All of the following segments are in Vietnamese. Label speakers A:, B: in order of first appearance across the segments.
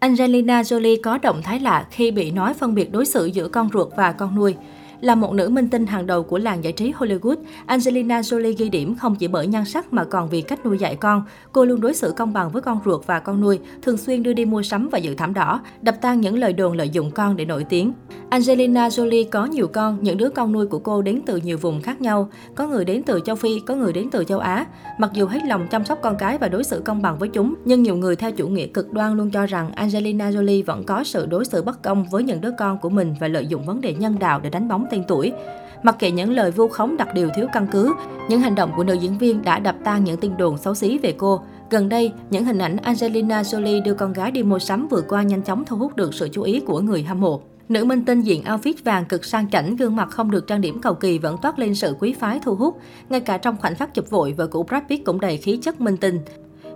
A: Angelina Jolie có động thái lạ khi bị nói phân biệt đối xử giữa con ruột và con nuôi. Là một nữ minh tinh hàng đầu của làng giải trí Hollywood, Angelina Jolie ghi điểm không chỉ bởi nhan sắc mà còn vì cách nuôi dạy con. Cô luôn đối xử công bằng với con ruột và con nuôi, thường xuyên đưa đi mua sắm và dự thảm đỏ, đập tan những lời đồn lợi dụng con để nổi tiếng. Angelina Jolie có nhiều con, những đứa con nuôi của cô đến từ nhiều vùng khác nhau. Có người đến từ châu Phi, có người đến từ châu Á. Mặc dù hết lòng chăm sóc con cái và đối xử công bằng với chúng, nhưng nhiều người theo chủ nghĩa cực đoan luôn cho rằng Angelina Jolie vẫn có sự đối xử bất công với những đứa con của mình và lợi dụng vấn đề nhân đạo để đánh bóng tên tuổi. Mặc kệ những lời vu khống đặc điều thiếu căn cứ, những hành động của nữ diễn viên đã đập tan những tin đồn xấu xí về cô. Gần đây, những hình ảnh Angelina Jolie đưa con gái đi mua sắm vừa qua nhanh chóng thu hút được sự chú ý của người hâm mộ. Nữ minh tinh diện outfit vàng cực sang chảnh, gương mặt không được trang điểm cầu kỳ vẫn toát lên sự quý phái thu hút. Ngay cả trong khoảnh khắc chụp vội, vợ cũ Brad Pitt cũng đầy khí chất minh tinh.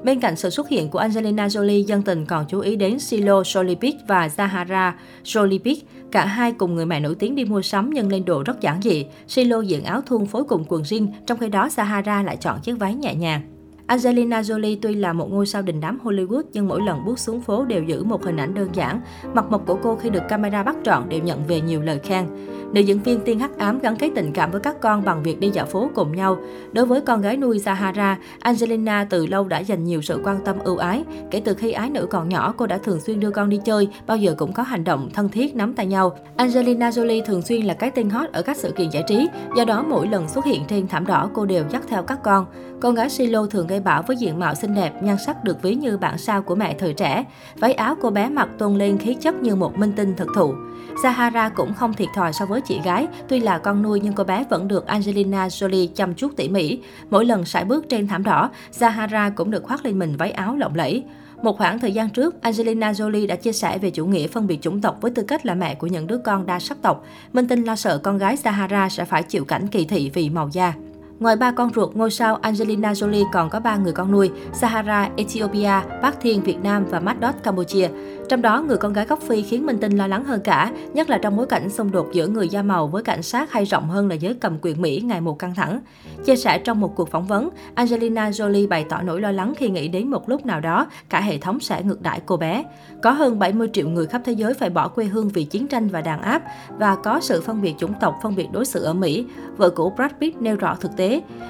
A: Bên cạnh sự xuất hiện của Angelina Jolie, dân tình còn chú ý đến Silo Solipic và Zahara Solipic Cả hai cùng người mẹ nổi tiếng đi mua sắm nhưng lên đồ rất giản dị. Silo diện áo thun phối cùng quần jean, trong khi đó Zahara lại chọn chiếc váy nhẹ nhàng. Angelina Jolie tuy là một ngôi sao đình đám Hollywood nhưng mỗi lần bước xuống phố đều giữ một hình ảnh đơn giản. Mặt mộc của cô khi được camera bắt trọn đều nhận về nhiều lời khen. Nữ diễn viên tiên hắc ám gắn kết tình cảm với các con bằng việc đi dạo phố cùng nhau. Đối với con gái nuôi Zahara, Angelina từ lâu đã dành nhiều sự quan tâm ưu ái. Kể từ khi ái nữ còn nhỏ, cô đã thường xuyên đưa con đi chơi, bao giờ cũng có hành động thân thiết nắm tay nhau. Angelina Jolie thường xuyên là cái tên hot ở các sự kiện giải trí, do đó mỗi lần xuất hiện trên thảm đỏ cô đều dắt theo các con. Con gái Silo thường gây bão với diện mạo xinh đẹp, nhan sắc được ví như bản sao của mẹ thời trẻ. Váy áo cô bé mặc tôn lên khí chất như một minh tinh thực thụ. Sahara cũng không thiệt thòi so với chị gái, tuy là con nuôi nhưng cô bé vẫn được Angelina Jolie chăm chút tỉ mỉ. Mỗi lần sải bước trên thảm đỏ, Sahara cũng được khoác lên mình váy áo lộng lẫy. Một khoảng thời gian trước, Angelina Jolie đã chia sẻ về chủ nghĩa phân biệt chủng tộc với tư cách là mẹ của những đứa con đa sắc tộc. Minh tinh lo sợ con gái Sahara sẽ phải chịu cảnh kỳ thị vì màu da. Ngoài ba con ruột, ngôi sao Angelina Jolie còn có ba người con nuôi, Sahara, Ethiopia, Park Thiên, Việt Nam và Madot, Campuchia. Trong đó, người con gái gốc Phi khiến Minh Tinh lo lắng hơn cả, nhất là trong bối cảnh xung đột giữa người da màu với cảnh sát hay rộng hơn là giới cầm quyền Mỹ ngày một căng thẳng. Chia sẻ trong một cuộc phỏng vấn, Angelina Jolie bày tỏ nỗi lo lắng khi nghĩ đến một lúc nào đó, cả hệ thống sẽ ngược đãi cô bé. Có hơn 70 triệu người khắp thế giới phải bỏ quê hương vì chiến tranh và đàn áp, và có sự phân biệt chủng tộc, phân biệt đối xử ở Mỹ. Vợ cũ Brad Pitt nêu rõ thực tế.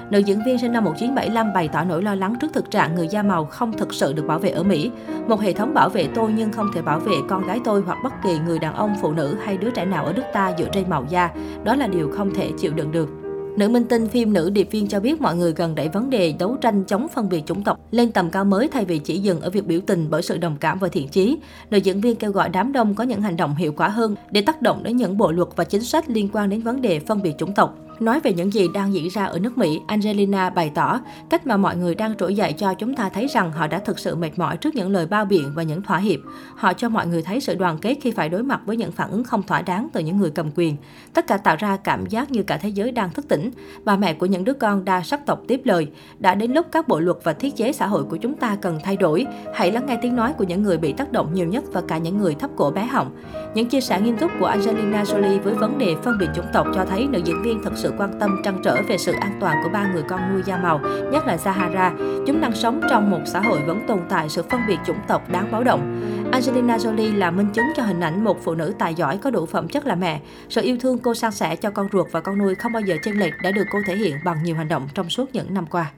A: Nữ diễn viên sinh năm 1975 bày tỏ nỗi lo lắng trước thực trạng người da màu không thực sự được bảo vệ ở Mỹ. Một hệ thống bảo vệ tôi nhưng không thể bảo vệ con gái tôi hoặc bất kỳ người đàn ông, phụ nữ hay đứa trẻ nào ở nước ta dựa trên màu da. Đó là điều không thể chịu đựng được. Nữ minh tinh phim nữ điệp viên cho biết mọi người cần đẩy vấn đề đấu tranh chống phân biệt chủng tộc lên tầm cao mới thay vì chỉ dừng ở việc biểu tình bởi sự đồng cảm và thiện chí. Nữ diễn viên kêu gọi đám đông có những hành động hiệu quả hơn để tác động đến những bộ luật và chính sách liên quan đến vấn đề phân biệt chủng tộc. Nói về những gì đang diễn ra ở nước Mỹ, Angelina bày tỏ cách mà mọi người đang trỗi dậy cho chúng ta thấy rằng họ đã thực sự mệt mỏi trước những lời bao biện và những thỏa hiệp. Họ cho mọi người thấy sự đoàn kết khi phải đối mặt với những phản ứng không thỏa đáng từ những người cầm quyền. Tất cả tạo ra cảm giác như cả thế giới đang thức tỉnh. Bà mẹ của những đứa con đa sắc tộc tiếp lời, đã đến lúc các bộ luật và thiết chế xã hội của chúng ta cần thay đổi. Hãy lắng nghe tiếng nói của những người bị tác động nhiều nhất và cả những người thấp cổ bé họng. Những chia sẻ nghiêm túc của Angelina Jolie với vấn đề phân biệt chủng tộc cho thấy nữ diễn viên thật sự sự quan tâm trăn trở về sự an toàn của ba người con nuôi da màu, nhất là Zahara. Chúng đang sống trong một xã hội vẫn tồn tại sự phân biệt chủng tộc đáng báo động. Angelina Jolie là minh chứng cho hình ảnh một phụ nữ tài giỏi có đủ phẩm chất là mẹ. Sự yêu thương cô san sẻ cho con ruột và con nuôi không bao giờ chênh lệch đã được cô thể hiện bằng nhiều hành động trong suốt những năm qua.